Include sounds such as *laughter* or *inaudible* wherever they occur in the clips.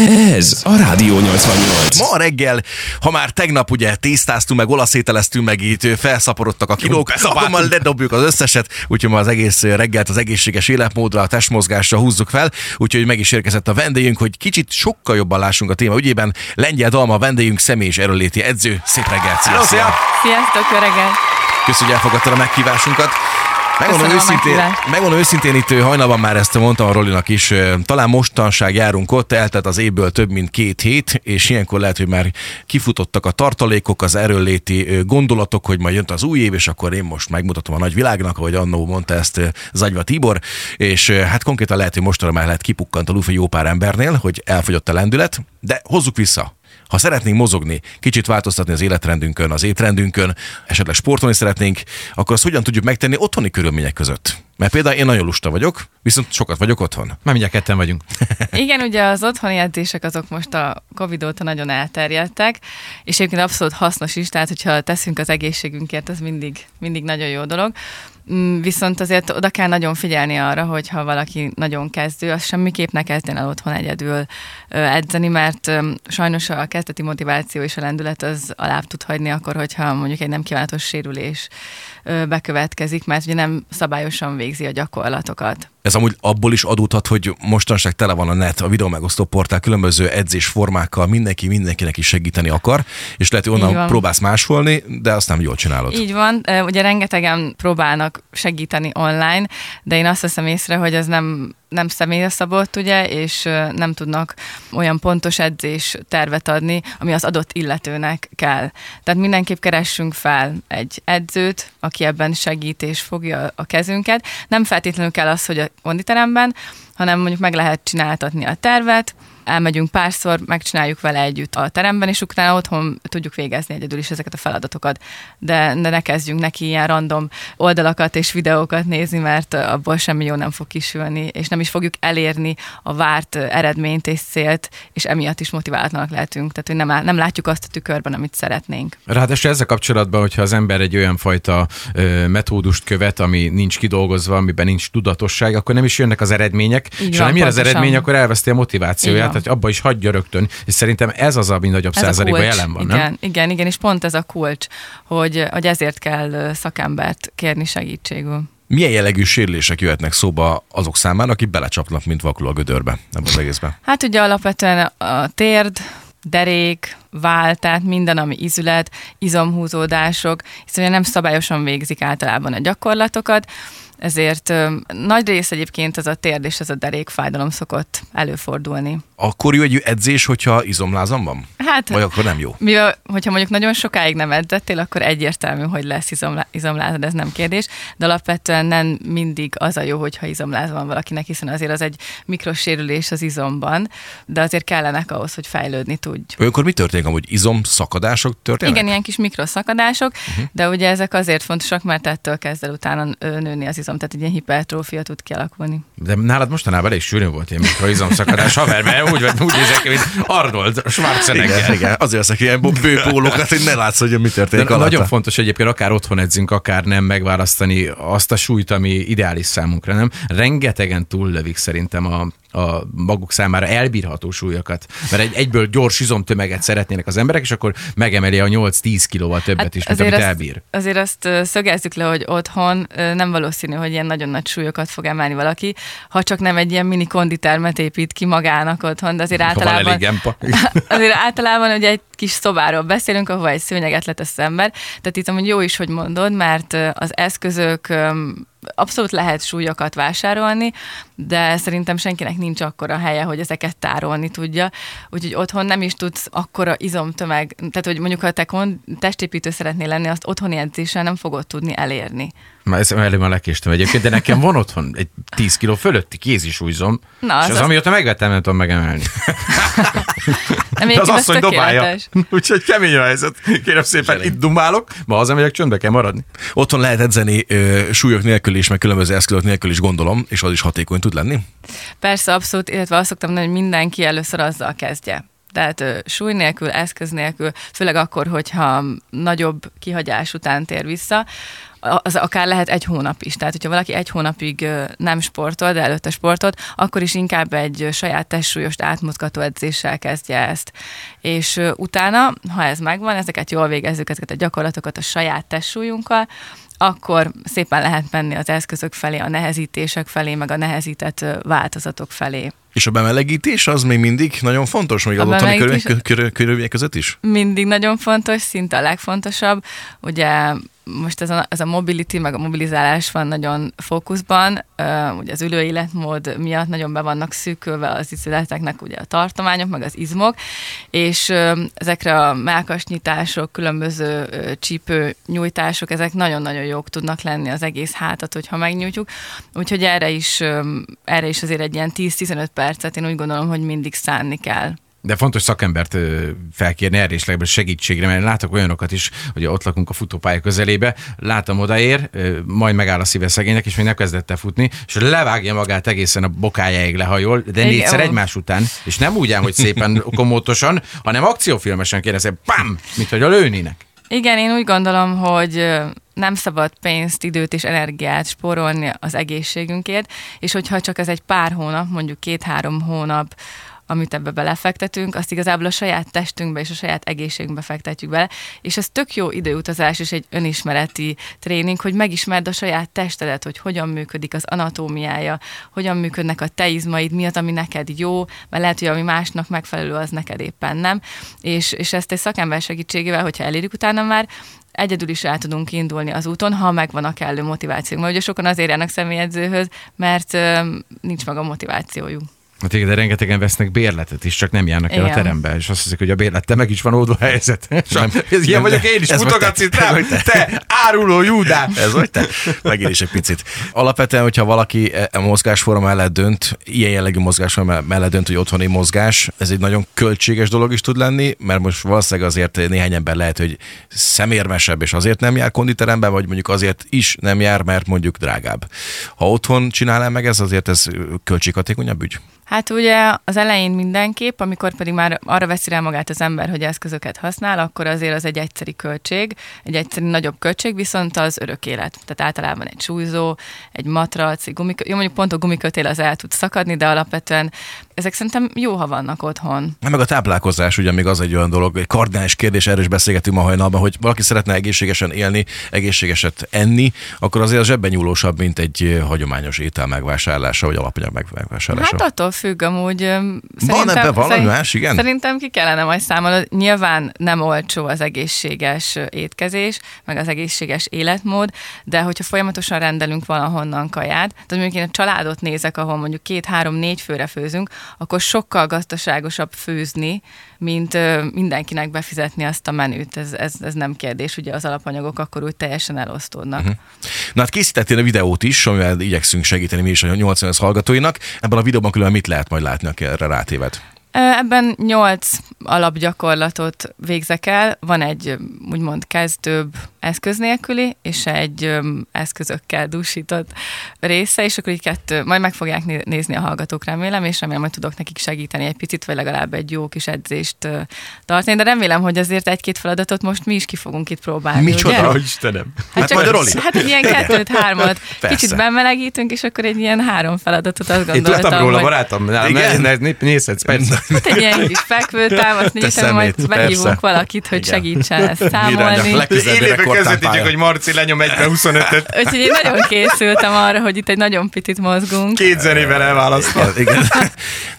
Ez a Rádió 88. Ma reggel, ha már tegnap ugye tisztáztunk, meg olaszételeztünk, meg itt felszaporodtak a kilók, akkor már ledobjuk az összeset, úgyhogy ma az egész reggelt az egészséges életmódra, a testmozgásra húzzuk fel, úgyhogy meg is érkezett a vendégünk, hogy kicsit sokkal jobban lássunk a téma ügyében. Lengyel Dalma a vendégünk, személy és erőléti edző. Szép reggelt, szia, Hello, szia! szia! Sziasztok, jó reggelt! Köszönjük, hogy elfogadtad a meghívásunkat. Megmondom őszintén, megmondom őszintén, itt hajnalban már ezt mondtam a Rolinak is, ö, talán mostanság járunk ott, eltelt az évből több mint két hét, és ilyenkor lehet, hogy már kifutottak a tartalékok, az erőléti ö, gondolatok, hogy majd jön az új év, és akkor én most megmutatom a nagy világnak, ahogy annó mondta ezt Zagyva Tibor, és hát konkrétan lehet, hogy mostanra már lehet kipukkant a lufi jó pár embernél, hogy elfogyott a lendület, de hozzuk vissza. Ha szeretnénk mozogni, kicsit változtatni az életrendünkön, az étrendünkön, esetleg sportolni szeretnénk, akkor azt hogyan tudjuk megtenni otthoni körülmények között? Mert például én nagyon lusta vagyok, viszont sokat vagyok otthon. Már mindjárt ketten vagyunk. *laughs* Igen, ugye az otthoni edzések azok most a Covid óta nagyon elterjedtek, és egyébként abszolút hasznos is, tehát hogyha teszünk az egészségünkért, az mindig, mindig nagyon jó dolog. Mm, Viszont azért oda kell nagyon figyelni arra, hogy ha valaki nagyon kezdő, az semmiképp ne kezdjen el otthon egyedül edzeni, mert sajnos a kezdeti motiváció és a lendület az alább tud hagyni akkor, hogyha mondjuk egy nem kívánatos sérülés bekövetkezik, mert ugye nem szabályosan végzi a gyakorlatokat. Ez amúgy abból is adódhat, hogy mostanság tele van a net, a videó megosztó portál különböző edzésformákkal, mindenki mindenkinek is segíteni akar, és lehet, hogy onnan próbálsz másolni, de azt nem jól csinálod. Így van, ugye rengetegen próbálnak segíteni online, de én azt veszem észre, hogy ez nem, nem személyre szabott, ugye, és nem tudnak olyan pontos edzés tervet adni, ami az adott illetőnek kell. Tehát mindenképp keressünk fel egy edzőt, aki ebben segít és fogja a kezünket. Nem feltétlenül kell az, hogy a konditeremben, hanem mondjuk meg lehet csináltatni a tervet, elmegyünk párszor, megcsináljuk vele együtt a teremben, és utána otthon tudjuk végezni egyedül is ezeket a feladatokat. De, de ne kezdjünk neki ilyen random oldalakat és videókat nézni, mert abból semmi jó nem fog kisülni, és nem is fogjuk elérni a várt eredményt és célt, és emiatt is motiválatlanak lehetünk. Tehát, hogy nem, nem látjuk azt a tükörben, amit szeretnénk. Ráadásul ezzel kapcsolatban, hogyha az ember egy olyan fajta ö, metódust követ, ami nincs kidolgozva, amiben nincs tudatosság, akkor nem is jönnek az eredmények, Így és van, ha nem jön az eredmény, akkor elveszti a motivációját. Tehát abba is hagyja rögtön. És szerintem ez az, ami nagyobb Ez százalékban jelen van, igen, nem? Igen, igen, és pont ez a kulcs, hogy, hogy ezért kell szakembert kérni segítségül. Milyen jellegű sérülések jöhetnek szóba azok számára, akik belecsapnak, mint vakul a gödörbe ebben az egészben? Hát ugye alapvetően a térd, derék, váll, tehát minden, ami izület, izomhúzódások, hiszen nem szabályosan végzik általában a gyakorlatokat, ezért ö, nagy rész egyébként ez a térd és ez a derék fájdalom szokott előfordulni. Akkor jó egy edzés, hogyha izomlázam van? Hát, Vagy akkor nem jó? mivel, hogyha mondjuk nagyon sokáig nem edzettél, akkor egyértelmű, hogy lesz izomlá, izomlázad, ez nem kérdés, de alapvetően nem mindig az a jó, hogyha izomláz van valakinek, hiszen azért az egy mikrosérülés az izomban, de azért kellenek ahhoz, hogy fejlődni tudj. Olyankor mi történik amúgy? Izom szakadások történnek? Igen, ilyen kis mikroszakadások, uh-huh. de ugye ezek azért fontosak, mert ettől kezd el utána nőni az izom, tehát egy ilyen hipertrófia tud kialakulni. De nálad mostanában elég sűrűn volt ilyen mikroizomszakadás, haver, mert úgy, úgy nézek ki, mint Arnold Schwarzenegger. Igen, igen. Azért veszek ilyen bőpólókat, hogy ne látsz, hogy mi történik De alatta. nagyon fontos egyébként akár otthon edzünk, akár nem megválasztani azt a súlyt, ami ideális számunkra, nem? Rengetegen túllövik szerintem a, a maguk számára elbírható súlyokat. Mert egy, egyből gyors izomtömeget szeretnének az emberek, és akkor megemeli a 8-10 kilóval többet is, mint amit Hát azt, elbír. azért azt szögezzük le, hogy otthon nem valószínű, hogy ilyen nagyon nagy súlyokat fog emelni valaki, ha csak nem egy ilyen mini konditermet épít ki magának otthon, de azért általában... *laughs* Azért általában ugye egy kis szobáról beszélünk, ahova egy szőnyeget letesz ember. Tehát itt amúgy jó is, hogy mondod, mert az eszközök abszolút lehet súlyokat vásárolni, de szerintem senkinek nincs akkora helye, hogy ezeket tárolni tudja. Úgyhogy otthon nem is tudsz akkora izomtömeg, tehát hogy mondjuk ha te testépítő szeretnél lenni, azt otthoni edzéssel nem fogod tudni elérni. Már ezt elég már lekéstem egyébként, de nekem van otthon egy 10 kiló fölötti kézisúlyzom, Na, és az az, az- amióta megvettem, nem tudom megemelni. *laughs* Nem, De az ez asszony dobálja. *laughs* Úgyhogy kemény a helyzet. Kérem szépen, itt dumálok, ma hazamegyek, csöndbe kell maradni. Otthon lehet edzeni ö, súlyok nélkül is, meg különböző eszközök nélkül is gondolom, és az is hatékony tud lenni. Persze, abszolút, illetve azt szoktam mondani, hogy mindenki először azzal kezdje. Tehát ö, súly nélkül, eszköz nélkül, főleg akkor, hogyha nagyobb kihagyás után tér vissza, az akár lehet egy hónap is. Tehát, hogyha valaki egy hónapig nem sportol, de előtte sportot, akkor is inkább egy saját testsúlyost átmozgató edzéssel kezdje ezt. És utána, ha ez megvan, ezeket jól végezzük, ezeket a gyakorlatokat a saját testsúlyunkkal, akkor szépen lehet menni az eszközök felé, a nehezítések felé, meg a nehezített változatok felé. És a bemelegítés az még mindig nagyon fontos, még a otthoni körülmények, körülmények között is? Mindig nagyon fontos, szinte a legfontosabb. Ugye most ez a, ez a mobility, meg a mobilizálás van nagyon fókuszban, uh, ugye az ülő életmód miatt nagyon be vannak szűkülve az izületeknek ugye a tartományok, meg az izmok, és uh, ezekre a melkasnyitások, különböző uh, csípő nyújtások, ezek nagyon-nagyon jók tudnak lenni az egész hátat, hogyha megnyújtjuk, úgyhogy erre is, um, erre is azért egy ilyen 10-15 percet én úgy gondolom, hogy mindig szánni kell. De fontos szakembert felkérni erre is legalább segítségre, mert látok olyanokat is, hogy ott lakunk a futópálya közelébe, látom odaér, majd megáll a szíve szegénynek, és még nem kezdett el futni, és levágja magát egészen a bokájáig lehajol, de Igen, négyszer egymás után, és nem úgy ám, hogy szépen *laughs* komótosan, hanem akciófilmesen kérdezi, pam, mint hogy a lőnének. Igen, én úgy gondolom, hogy nem szabad pénzt, időt és energiát spórolni az egészségünkért, és hogyha csak ez egy pár hónap, mondjuk két-három hónap, amit ebbe belefektetünk, azt igazából a saját testünkbe és a saját egészségünkbe fektetjük bele, és ez tök jó időutazás és egy önismereti tréning, hogy megismerd a saját testedet, hogy hogyan működik az anatómiája, hogyan működnek a te izmaid, mi az, ami neked jó, mert lehet, hogy ami másnak megfelelő, az neked éppen nem. És, és ezt egy szakember segítségével, hogyha elérjük utána már, egyedül is el tudunk indulni az úton, ha megvan a kellő motivációnk. Mert ugye sokan azért járnak személyedzőhöz, mert nincs meg a motivációjuk. Hát igen, de rengetegen vesznek bérletet is, csak nem járnak el a terembe, és azt hiszik, hogy a bérlettel meg is van oldva a helyzet. *laughs* Nem, ez ilyen vagyok én is, mutogatsz itt rám, te, te áruló Júdá. *laughs* Ez vagy te? Megint is egy picit. Alapvetően, hogyha valaki a e, e mozgásforma mellett dönt, ilyen jellegű mozgásforma mellett dönt, hogy otthoni mozgás, ez egy nagyon költséges dolog is tud lenni, mert most valószínűleg azért néhány ember lehet, hogy szemérmesebb, és azért nem jár konditeremben, vagy mondjuk azért is nem jár, mert mondjuk drágább. Ha otthon csinálnál meg ez, azért ez költséghatékonyabb ügy? Hát ugye az elején mindenképp, amikor pedig már arra veszi rá magát az ember, hogy eszközöket használ, akkor azért az egy egyszeri költség, egy egyszeri nagyobb költség, viszont az örök élet. Tehát általában egy súlyzó, egy matrac, egy gumik, jó mondjuk pont a gumikötél az el tud szakadni, de alapvetően ezek szerintem jó, ha vannak otthon. Meg a táplálkozás, ugye még az egy olyan dolog, egy kardinális kérdés, erről is beszélgetünk ma hajnalban, hogy valaki szeretne egészségesen élni, egészségeset enni, akkor azért az zsebben nyúlósabb, mint egy hagyományos étel megvásárlása, vagy alapanyag megvásárlása. Hát attól függ amúgy. Van ebben valami más, igen? Szerintem ki kellene majd számolni. Nyilván nem olcsó az egészséges étkezés, meg az egészséges életmód, de hogyha folyamatosan rendelünk valahonnan kaját, tehát mondjuk én a családot nézek, ahol mondjuk két, három, négy főre főzünk, akkor sokkal gazdaságosabb főzni, mint mindenkinek befizetni azt a menüt. Ez, ez, ez nem kérdés, ugye az alapanyagok akkor úgy teljesen elosztódnak. Uh-huh. Na hát készítettél a videót is, amivel igyekszünk segíteni mi is a 80 hallgatóinak. Ebben a videóban különben mit lehet majd látni, aki erre rátéved? Ebben nyolc alapgyakorlatot végzek el. Van egy úgymond kezdőbb eszköz nélküli, és egy eszközökkel dúsított része, és akkor így kettő, majd meg fogják nézni a hallgatók, remélem, és remélem, hogy tudok nekik segíteni egy picit, vagy legalább egy jó kis edzést tartani, de remélem, hogy azért egy-két feladatot most mi is ki fogunk itt próbálni. Micsoda, ugye? Istenem. Hát, hát csak, majd Roli. Hát egy ilyen kettőt, hármat, kicsit bemelegítünk, és akkor egy ilyen három feladatot azt gondoltam, Én tudtam róla, hogy... barátom, nézhetsz, persze. Hát egy ilyen kis fekvőtáv, azt majd meghívunk valakit, hogy segítsen ezt számolni. Élőben közvetítjük, hogy Marci lenyom egybe 25-öt. Úgyhogy én nagyon készültem arra, hogy itt egy nagyon picit mozgunk. Két zenével elválasztva. Igen.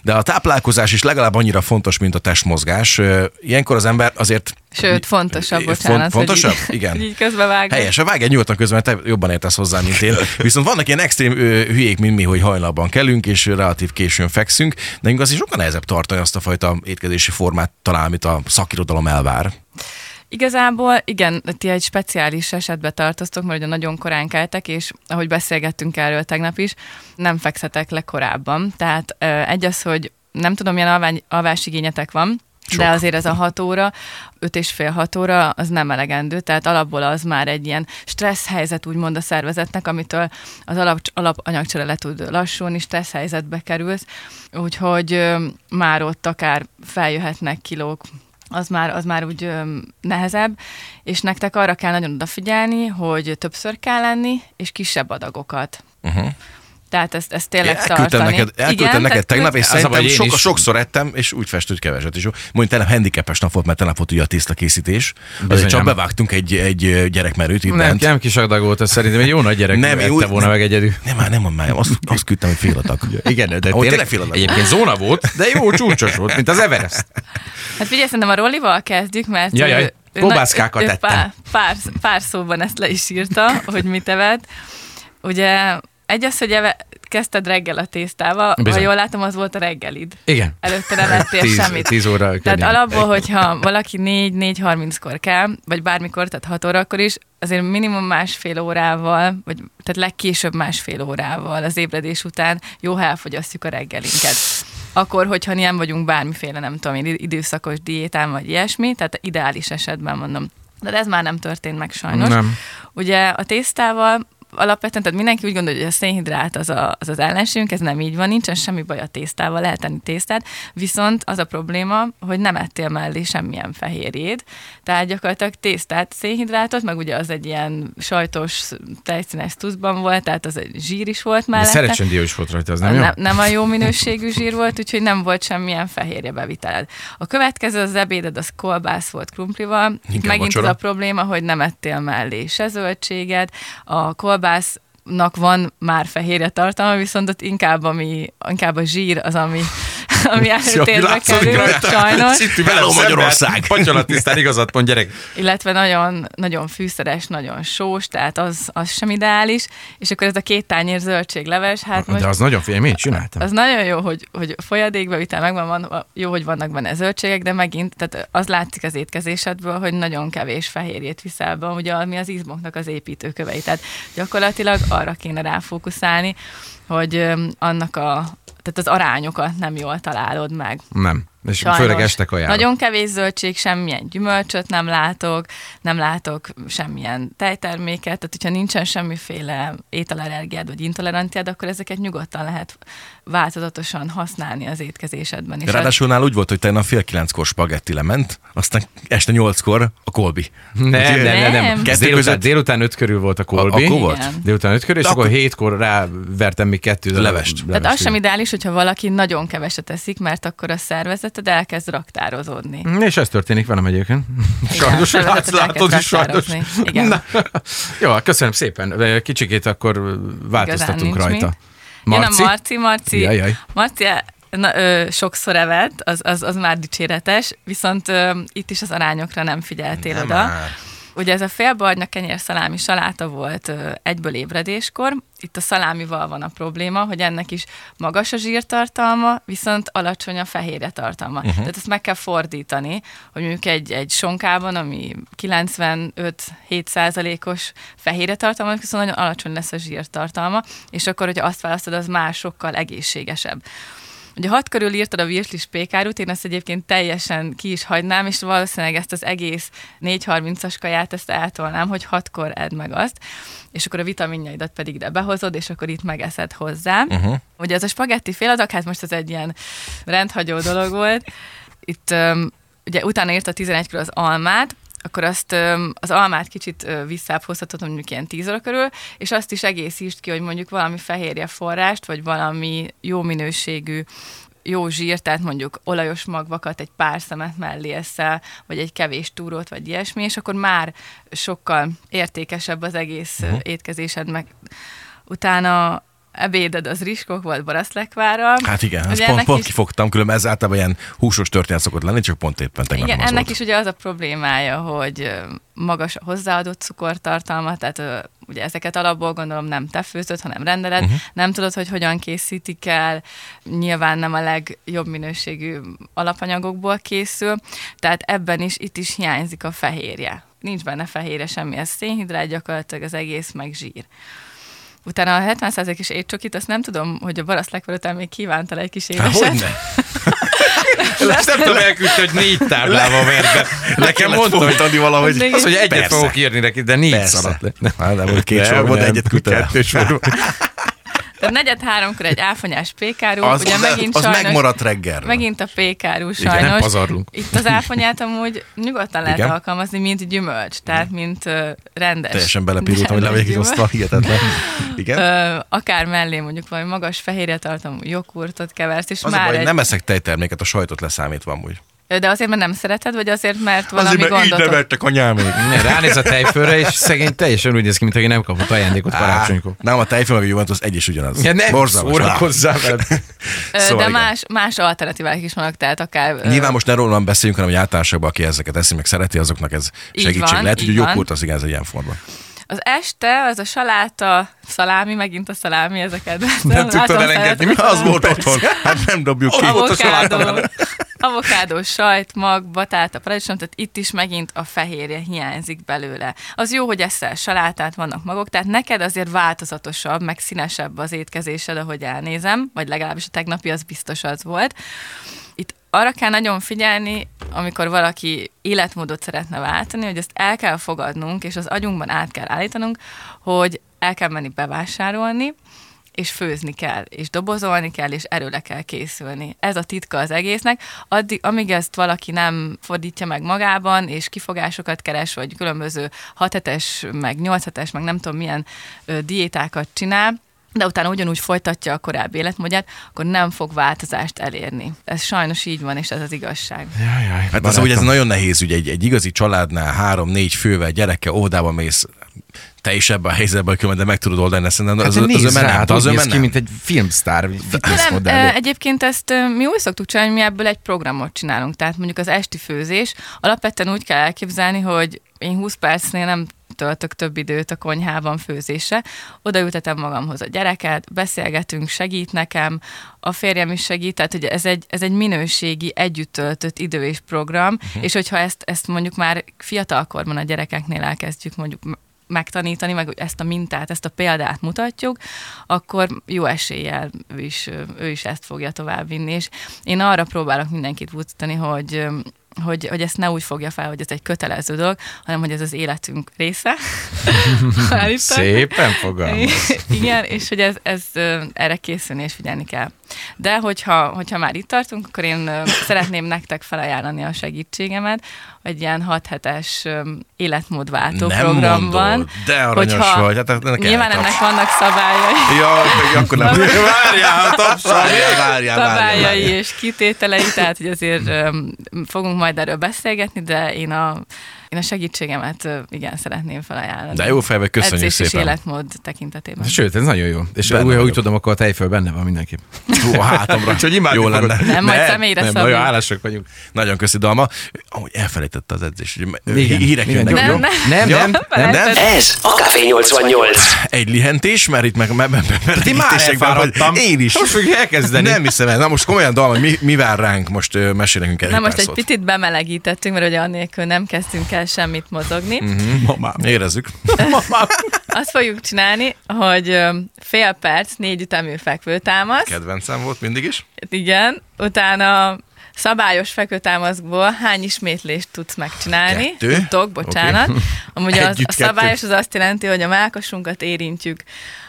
De a táplálkozás is legalább annyira fontos, mint a testmozgás. Ilyenkor az ember azért Sőt, fontosabb, bocsánat. Fontosabb? Hogy így, Igen. *laughs* így közbevág. Helyes, a vágj nyugodtan közben, te jobban értesz hozzá, mint én. *laughs* Viszont vannak ilyen extrém ö, hülyék, mint mi, hogy hajnalban kelünk, és relatív későn fekszünk. De az is sokkal nehezebb tartani azt a fajta étkezési formát talán, amit a szakirodalom elvár. Igazából igen, ti egy speciális esetbe tartoztok, mert ugye nagyon korán keltek, és ahogy beszélgettünk erről tegnap is, nem fekszetek le korábban. Tehát egy az, hogy nem tudom, milyen alvásigényetek van, sok. De azért ez a hat óra, öt és fél hat óra, az nem elegendő, tehát alapból az már egy ilyen stressz helyzet úgymond a szervezetnek, amitől az alap, alapanyagcsere le tud lassulni, stressz helyzetbe kerülsz, úgyhogy ö, már ott akár feljöhetnek kilók, az már, az már úgy ö, nehezebb, és nektek arra kell nagyon odafigyelni, hogy többször kell lenni, és kisebb adagokat. Uh-huh. Tehát ezt, ezt tényleg Elküldtem tartani. neked, elküldtem Igen, neked tegnap, és a szerintem én soka, is- sokszor ettem, és úgy fest, hogy keveset is. Mondjuk tegnap handicapes nap volt, mert tegnap volt ugye a tészta készítés. Azért csak bevágtunk egy, egy gyerekmerőt itt Nem, bent. nem kis adag volt, ez szerintem egy jó nagy gyerek Nem, nem, én ette úgy- volna meg egyedül. Nem, már nem mondom, már azt, azt küldtem, hogy fél adag. *laughs* Igen, de tényleg fél adag. egyébként zóna volt, de jó csúcsos volt, mint az Everest. Hát figyelj, szerintem a Rollival kezdjük, mert Jajjaj, ő- kolbászkákat ő, pár, pár, pár szóban ezt le is írta, hogy mit evett. Ugye egy az, hogy eve, kezdted reggel a tésztával, Bizony. ha jól látom, az volt a reggelid. Igen. Előtte nem ettél Tíz- semmit. tíz óra Tehát környékén. alapból, hogyha valaki 4-4.30-kor kell, vagy bármikor, tehát 6 órakor is, azért minimum másfél órával, vagy tehát legkésőbb másfél órával az ébredés után jó, ha elfogyasztjuk a reggelinket. Akkor, hogyha nem vagyunk bármiféle, nem tudom én, időszakos diétán, vagy ilyesmi, tehát ideális esetben mondom. De ez már nem történt meg sajnos. Nem. Ugye a tésztával alapvetően, tehát mindenki úgy gondolja, hogy a szénhidrát az, a, az az ellenségünk, ez nem így van, nincsen semmi baj a tésztával, lehet tenni tésztát, viszont az a probléma, hogy nem ettél mellé semmilyen fehérjét, tehát gyakorlatilag tésztát, szénhidrátot, meg ugye az egy ilyen sajtos, tejszínes tuszban volt, tehát az egy zsír is volt De mellette. szerecsen dió is volt rajta, az nem Nem, jó? nem, a jó minőségű zsír volt, úgyhogy nem volt semmilyen fehérje beviteled. A következő az ebéded, az kolbász volt krumplival. Inkább megint vacsora. az a probléma, hogy nem ettél mellé se zöldséget. A kolbásznak van már fehérje tartalma, viszont ott inkább, ami, inkább a zsír az, ami, ami előtérbe látszik kerül, rajta. sajnos. Szitti Hello, Magyarország! Patyolatisztán igazat mond, gyerek. illetve nagyon, nagyon fűszeres, nagyon sós, tehát az, az sem ideális, és akkor ez a két tányér zöldségleves, hát most De az nagyon figyelj, mit csináltam? Az nagyon jó, hogy, hogy folyadékba vitel megvan, van, jó, hogy vannak benne zöldségek, de megint, tehát az látszik az étkezésedből, hogy nagyon kevés fehérjét viszel be, ugye ami az izmoknak az építőkövei. Tehát gyakorlatilag arra kéne ráfókuszálni, hogy annak a tehát az arányokat nem jól találod meg. Nem. És Sajnos. főleg este kajálok. Nagyon kevés zöldség, semmilyen gyümölcsöt nem látok, nem látok semmilyen tejterméket, tehát hogyha nincsen semmiféle ételallergiád vagy intoleranciád, akkor ezeket nyugodtan lehet változatosan használni az étkezésedben. És az, Ráadásul nál úgy volt, hogy tegnap fél kilenckor spagetti lement, aztán este nyolckor a kolbi. Nem, nem, nem, nem. Nem. Délután, délután öt körül volt a kolbi. akkor volt? Igen. Délután öt körül, és akkor, akkor- hétkor rávertem még kettő darab Levest. tehát az sem ideális, hogyha valaki nagyon keveset eszik, mert akkor a szervezeted elkezd raktározódni. Mm, És ez történik velem egyébként. Igen, *laughs* Sajnos, látsz, látod is sajnos. Igen. Na, jó, köszönöm szépen. Kicsikét akkor változtatunk rajta. mit. Jön a Marci, Marci, Jaj, jaj. Marci na, ö, sokszor evett, az, az, az már dicséretes, viszont ö, itt is az arányokra nem figyeltél Nem oda. már. Ugye ez a félbarnya kenyér szalámi saláta volt egyből ébredéskor. Itt a szalámival van a probléma, hogy ennek is magas a zsírtartalma, viszont alacsony a fehérje tartalma. Uh-huh. Tehát ezt meg kell fordítani, hogy mondjuk egy, egy sonkában, ami 95-7 százalékos fehérje tartalma, viszont nagyon alacsony lesz a zsírtartalma, és akkor, hogyha azt választod, az már sokkal egészségesebb. Ugye hat körül írtad a virslis pékárút, én ezt egyébként teljesen ki is hagynám, és valószínűleg ezt az egész 4.30-as kaját ezt eltolnám, hogy hatkor edd meg azt, és akkor a vitaminjaidat pedig ide behozod, és akkor itt megeszed hozzá. Uh-huh. Ugye ez a spagetti féladag, hát most ez egy ilyen rendhagyó dolog volt. Itt um, ugye utána írta 11 körül az almát, akkor azt az almát kicsit visszább hozhatod, mondjuk ilyen 10 óra körül, és azt is egészítsd ki, hogy mondjuk valami fehérje forrást, vagy valami jó minőségű jó zsír, tehát mondjuk olajos magvakat, egy pár szemet mellé eszel, vagy egy kevés túrót, vagy ilyesmi, és akkor már sokkal értékesebb az egész uh-huh. étkezésed, meg utána ebéded az riskok volt baraszlekvárral. Hát igen, ezt pont, pont is- kifogtam, különben ez általában ilyen húsos történet szokott lenni, csak pont éppen tegnap Igen, ennek volt. is ugye az a problémája, hogy magas a hozzáadott cukortartalma, tehát ugye ezeket alapból gondolom nem te főzöd, hanem rendeled, uh-huh. nem tudod, hogy hogyan készítik el, nyilván nem a legjobb minőségű alapanyagokból készül, tehát ebben is, itt is hiányzik a fehérje. Nincs benne fehérje semmi, ez szénhidrát gyakorlatilag az egész, meg zsír. Utána a 70%-os étcsokit, azt nem tudom, hogy a baraszlekvar után még kívántál egy kis Há, édeset. hogyne? *laughs* Ezt nem tudom elküldte, hogy négy táblával vert be. Nekem mondta, hogy, mondani valahogy. Az hogy egyet Persze. fogok írni neki, de négy szaladt le. Hát nem, hogy két Nem, sor volt, nem, egyet kettő sor volt. *laughs* Tehát negyed háromkor egy áfonyás pékárú, Az, ugye megint az sajnos, megmaradt reggel. Megint a pékárú Igen, sajnos. nem pazarlunk. Itt az áfonyát amúgy nyugodtan lehet Igen. alkalmazni, mint gyümölcs, tehát mint uh, rendes. Teljesen belepirultam, hogy rendes levégig osztva, hihetetlen. *laughs* Igen. Ö, akár mellé mondjuk valami magas fehérje tartalmú joghurtot keversz, és Az a már baj, egy... nem eszek tejterméket, a sajtot leszámítva amúgy. De azért, mert nem szereted, vagy azért, mert valami Azért, mert így gondot... nevettek anyámék. *laughs* Ne, ránéz a tejfölre, és szegény teljesen úgy néz ki, mint aki nem kapott ajándékot karácsonykor. Nem, a tejföl meg a Juventus egy is ugyanaz. Ja, nem Borzalmas. szórakozzál *laughs* veled. Ö, Szóval De igen. más, más alternatívák is vannak, tehát akár... Nyilván most ne rólam beszéljünk, hanem hogy általánosabban, aki ezeket eszi, meg szereti, azoknak ez Így segítség van, lehet, hogy így joghurt az igen, ez egy ilyen forma. Az este, az a saláta, szalámi, megint a szalámi, ezeket Nem tudtad elengedni, mi az volt otthon? *laughs* Hát nem dobjuk ki. Avokádó, avokádó, sajt, mag, batáta, paradicsom, tehát itt is megint a fehérje hiányzik belőle. Az jó, hogy eszel salátát, vannak magok, tehát neked azért változatosabb, meg színesebb az étkezésed, ahogy elnézem, vagy legalábbis a tegnapi az biztos az volt. Itt arra kell nagyon figyelni, amikor valaki életmódot szeretne váltani, hogy ezt el kell fogadnunk, és az agyunkban át kell állítanunk, hogy el kell menni bevásárolni, és főzni kell, és dobozolni kell, és erőle kell készülni. Ez a titka az egésznek. Addig, amíg ezt valaki nem fordítja meg magában, és kifogásokat keres, vagy különböző 6 hetes, meg 8 hetes, meg nem tudom milyen ö, diétákat csinál, de utána ugyanúgy folytatja a korábbi életmódját, akkor nem fog változást elérni. Ez sajnos így van, és ez az igazság. Jaj, Hát az, hogy ez nagyon nehéz, ugye egy, egy igazi családnál három-négy fővel, gyerekkel, óvodába mész, te is ebben a helyzetben különben, de meg tudod oldani, szerintem Hát az, az, az, az nézd ömen rá, nem, hát az néz ömen ki, mint egy filmsztár, Nem, modell. egyébként ezt mi úgy szoktuk csinálni, hogy mi ebből egy programot csinálunk. Tehát mondjuk az esti főzés. Alapvetően úgy kell elképzelni, hogy én 20 percnél nem töltök több időt a konyhában főzésre. Odaültetem magamhoz a gyereket, beszélgetünk, segít nekem, a férjem is segít, tehát ugye ez egy, ez egy minőségi, együtt töltött idő és program, uh-huh. és hogyha ezt, ezt mondjuk már fiatalkorban a gyerekeknél elkezdjük mondjuk megtanítani, meg ezt a mintát, ezt a példát mutatjuk, akkor jó eséllyel ő is, ő is ezt fogja továbbvinni. És én arra próbálok mindenkit buzdítani, hogy hogy, hogy ezt ne úgy fogja fel, hogy ez egy kötelező dolog, hanem hogy ez az életünk része. *laughs* Szépen fogalmaz. *laughs* Igen, és hogy ez, ez erre készülni és figyelni kell. De hogyha, hogyha már itt tartunk, akkor én szeretném nektek felajánlani a segítségemet, egy ilyen 6 hetes életmódváltó nem program van. de aranyos hogyha- vagy. Hát ennek Nyilván eltaps. ennek vannak szabályai. Ja, meg akkor nem. Várjál, tapsal, várjál, várjál, szabályai várjál. és kitételei, tehát hogy azért fogunk majd erről beszélgetni, de én a, én a segítségemet igen szeretném felajánlani. De jó fejbe, köszönjük Edzés és szépen. életmód tekintetében. Sőt, ez nagyon jó. És Benne úgy, ha úgy tudom, akkor a tejföl benne van mindenképp. Hú, a hátamra. *laughs* Úgyhogy imádni Jó lenne. Nem, majd személyre nem, nagyon hálásak vagyunk. Nagyon köszi, Dalma. Ahogy elfelejtette az edzés. Igen, hírek igen, jönnek. Nem, Nem, nem, nem, nem. Ez a Café 88. Egy lihentés, mert itt meg Ti már elfáradtam. Én is. Most fogjuk elkezdeni. Nem hiszem el. Na most komolyan, Dalma, mi, mi vár ránk? Most mesél nekünk egy Na most egy picit bemelegítettünk, mert ugye annélkül nem kezdtünk el semmit mozogni. Mhm. Mm. Mamám. Érezzük. *laughs* Azt fogjuk csinálni, hogy fél perc, négy ütemű fekvőtámasz. Kedvencem volt mindig is. Igen, utána szabályos fekvőtámaszból hány ismétlést tudsz megcsinálni? Kettő. Tudtok, bocsánat. Okay. Amúgy az, Együtt a szabályos az azt jelenti, hogy a mákasunkat érintjük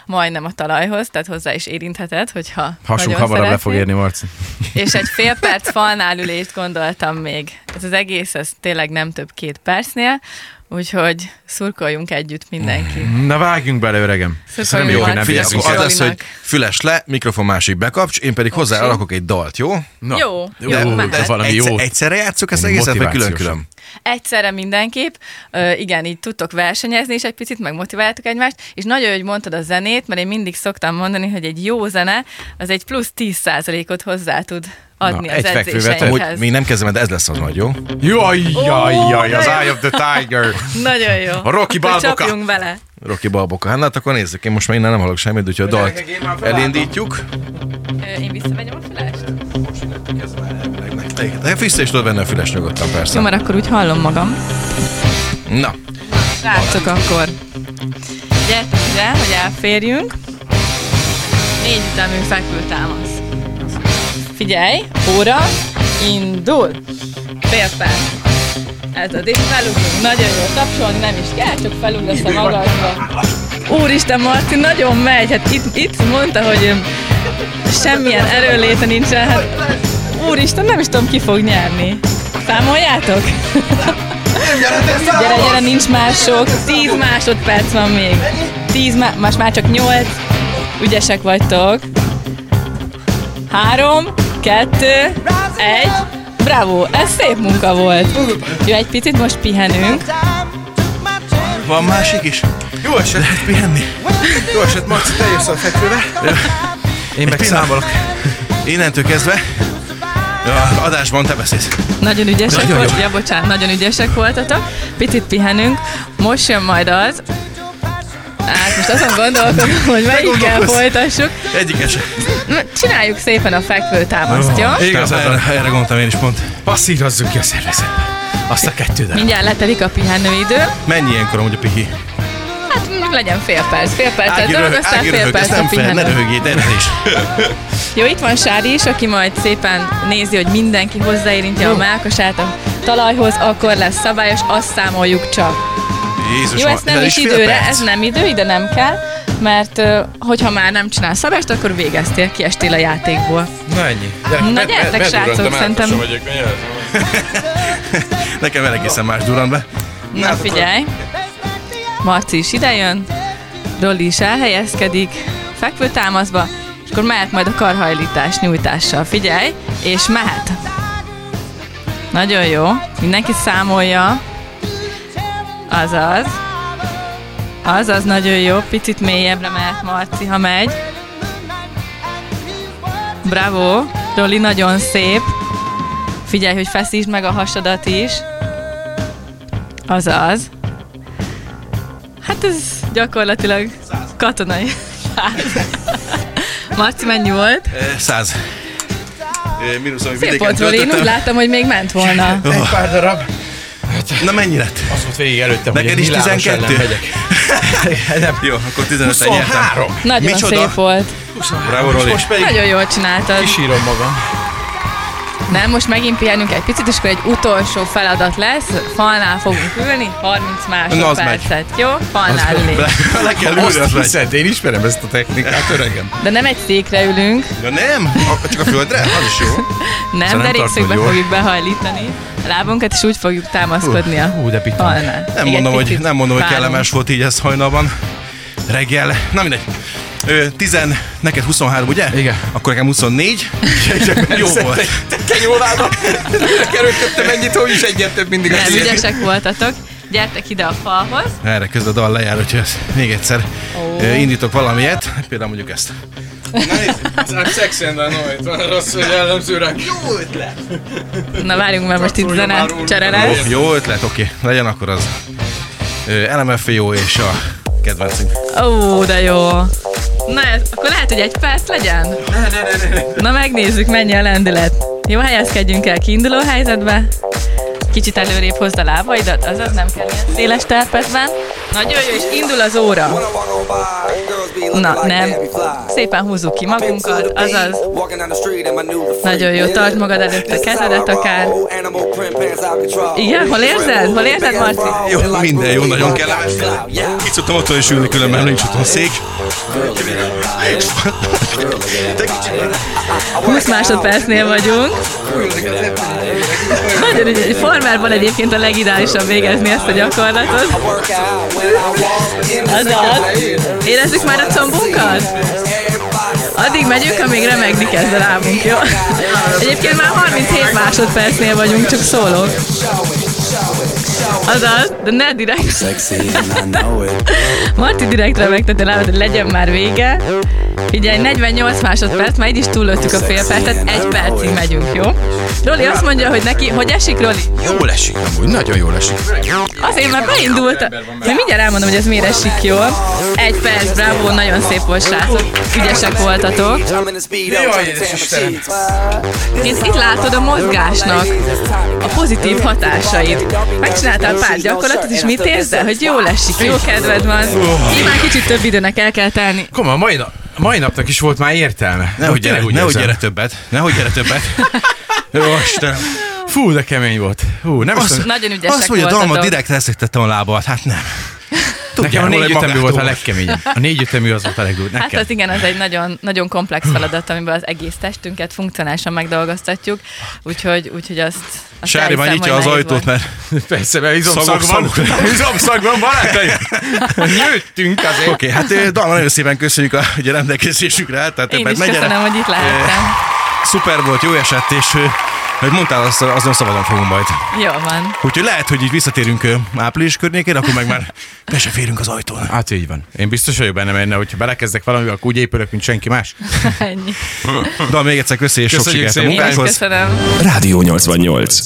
majdnem a talajhoz, tehát hozzá is érintheted, hogyha Hasunk hamarabb le szeretnéd. fog érni, Marci. És egy fél *laughs* perc falnál ülést gondoltam még. Ez az egész, ez tényleg nem több két percnél, úgyhogy szurkoljunk együtt mindenki. Na vágjunk bele, öregem. Szurkoljunk jó, hogy nem Figyelj, akkor az lesz, hogy füles le, mikrofon másik bekapcs, én pedig hozzá Oké. rakok egy dalt, jó? Na, Jó, jó, De, mehet. de valami egyszer, jó. egyszerre játszok ezt egészet, vagy külön-külön? Egyszerre mindenképp, Ö, igen, így tudtok versenyezni is egy picit, meg motiváljátok egymást, és nagyon, hogy mondtad a zenét, mert én mindig szoktam mondani, hogy egy jó zene, az egy plusz 10%-ot hozzá tud adni Na, az egy te- Amúgy még nem kezdem, de ez lesz az majd, jó? Jaj, jaj, jaj, az. Eye of the Tiger. *laughs* Nagyon jó. A Rocky Balboa. Csapjunk bele. Rocky Balboka. Hát akkor nézzük, én most már innen nem hallok semmit, úgyhogy a dalt elindítjuk. Én visszavegyem a füleст? De vissza is tudod venni a füles nyugodtan, Jó, persze. mert akkor úgy hallom magam. Na, Srácok, akkor gyertek ide, hogy elférjünk. Négy ütemű fekvőtámasz. Figyelj, óra, indul. Fél perc. Ez az, és felugrunk. Nagyon jó tapsolni, nem is kell, csak felugrasz a magasba. Úristen, Marci, nagyon megy. Hát itt, itt mondta, hogy semmilyen erőléte nincsen. Hát, úristen, nem is tudom, ki fog nyerni. Számoljátok? Gyere, gyere, nincs mások. 10 másodperc van még. 10, má- most már csak 8. Ügyesek vagytok. 3, 2, 1. Bravo, ez szép munka volt. Jó, egy picit most pihenünk. Van másik is? Jó eset, Lehet pihenni? jó eset, Marci, te jössz a fekvőbe. Én meg számolok. Innentől kezdve a adásban te beszélsz. Nagyon ügyesek Nagyon volt, jó. ja, bocsánat, nagyon ügyesek voltatok. Picit pihenünk. Most jön majd az. Hát most azon gondolkodom, *laughs* hogy melyikkel folytassuk. Egyikes. Csináljuk szépen a fekvőtámaszt, jó? Igazad van. erre, erre gondoltam én is pont. Passzírozzuk ki a szervezetbe. Azt a kettő darab. Mindjárt letelik a pihenőidő. Mennyi ilyenkor amúgy a pihi? Hát legyen fél perc. Fél percet Ági röhög, dolgoztál, Ági fél nem fel, ne pihenő. röhögjél, de is. Jó, itt van Sári is, aki majd szépen nézi, hogy mindenki hozzáérintje a melkasát a talajhoz, akkor lesz szabályos, azt számoljuk csak. Jézus, Jó, ez nem is időre, perc. ez nem idő, ide nem kell, mert hogyha már nem csinál szabást, akkor végeztél, kiestél a játékból. Na ennyi. Na gyertek, srácok, szerintem... *laughs* Nekem egészen más durran be. Na figyelj, Marci is idejön, Rolli is elhelyezkedik, fekvőtámaszba, és akkor mehet majd a karhajlítás nyújtással. Figyelj, és mehet. Nagyon jó, mindenki számolja. Azaz. Azaz, nagyon jó, picit mélyebbre mehet Marci, ha megy. Bravo, Rolli nagyon szép. Figyelj, hogy feszítsd meg a hasadat is. Azaz. Hát ez gyakorlatilag katonai. *laughs* Marci, mennyi volt? Száz. Mínusz, ami Szép volt én úgy láttam, hogy még ment volna. Oh, Pár darab. Na mennyi lett? Az volt végig előttem, Neked hogy is egy Milános 12? ellen megyek. *laughs* Nem. Jó, akkor 15 nyertem. 23. Nagyon Micsoda? szép volt. Bravo, Roli. Most pedig Nagyon jól csináltad. kisírom magam. Nem, most megint pihenünk egy picit, és akkor egy utolsó feladat lesz. Falnál fogunk ülni, 30 Na, az másodpercet. Jó? Falnál Le, ülés. le kell ülni, Azt hiszed, én ismerem ezt a technikát, öregem. De nem egy székre ülünk, Ja nem? Csak a földre? Az is jó. nem, derékszögbe tartod jól. fogjuk behajlítani a lábunkat, és úgy fogjuk támaszkodni a Hú, de falnál. Nem mondom, hogy, nem mondom, hogy kellemes volt így ez hajnalban. Reggel. Na mindegy. Ö, tizen, neked 23, ugye? Igen. Akkor nekem 24. *laughs* Jó volt. Kenyólába. Kerülködtem ennyit, hogy is egyet több mindig Nem, ügyesek voltatok. Gyertek ide a falhoz. Erre közben a dal lejár, hogy ez még egyszer ö, indítok valamilyet. Például mondjuk ezt. I'm sexy and it. Van rossz, hogy jellemző rá. Jó ötlet. Na várjunk, mert most itt zene csere Jó, lesz. jó ötlet, oké. Legyen akkor az. LMFAO és a kedvencünk. Ó, de jó. Na, akkor lehet, hogy egy perc legyen? Ne, ne, ne, ne. Na, megnézzük, mennyi a lendület. Jó, helyezkedjünk el kiinduló helyzetbe. Kicsit előrébb hozd a lábaidat, azaz nem kell ilyen széles terpetben. Nagyon jó, és indul az óra. Na, nem. Szépen húzzuk ki magunkat, azaz. Nagyon jó, tartsd magad előtt a kezedet akár. Igen, hol érzed? Hol érzed, Marci? Jó, minden jó, nagyon kellemes. Itt szoktam otthon is ülni, különben nincs otthon szék. Te kicsit 20 másodpercnél vagyunk. Nagyon ügyes. Farmerban egyébként a legideálisabb végezni ezt a gyakorlatot. Azaz. Érezzük már a combunkat? Addig megyünk, amíg remegni kezd a lábunk, jó? Egyébként már 37 másodpercnél vagyunk, csak szólok. Azaz, de ne direkt. Marti direkt remegteti a lábát, hogy legyen már vége. Figyelj, 48 másodperc, már így is túllőttük a fél percet, egy percig megyünk, jó? Roli azt mondja, hogy neki, hogy esik, Roli? Jól esik amúgy, nagyon jól esik. Azért már beindult. Én mindjárt elmondom, hogy ez miért esik jól. Egy perc, bravo, nagyon szép volt, srácok. Ügyesek voltatok. Itt, itt látod a mozgásnak a pozitív hatásait. Megcsináltál pár gyakorlatot, és mit érzel? Hogy jól esik, jó kedved van. Már kicsit több időnek el kell tenni. Komoly, a mai, nap, a mai napnak is volt már értelme. Nehogy gyere, úgy nehogy gyere többet. Nehogy gyere többet. *laughs* Jó, Istenem. Fú, de kemény volt. Hú, nem Azt. Nagyon ügyesek azt, hogy a voltatok. dalma direkt leszektettem a lábamat. Hát nem. Nekem a négy ütemű volt a legkeményebb. A négy ütemű az volt a legdurvább. Hát az igen, az egy nagyon, nagyon komplex feladat, amiben az egész testünket funkcionálisan megdolgoztatjuk, úgyhogy, úgyhogy azt, azt Sári már nyitja az ajtót, volt. mert Persze, mert izomszag van. *laughs* Izomszag van, barátaim. Nőttünk azért. Oké, okay, hát ö, Dalma, nagyon szépen köszönjük a rendelkezésükre. Tehát Én is megyen- köszönöm, hogy itt lehettem. Szuper volt, jó esett, és hogy mondtál, azt, azon szabadon fogunk majd. Jó van. Úgyhogy lehet, hogy így visszatérünk április környékén, akkor meg már be se férünk az ajtón. Hát így van. Én biztos vagyok benne, mert hogyha belekezdek valamivel, akkor úgy épülök, mint senki más. *laughs* Ennyi. De még egyszer köszi, és sok Köszönjük sikert a szépen. Én is munkához. köszönöm. Rádió 88.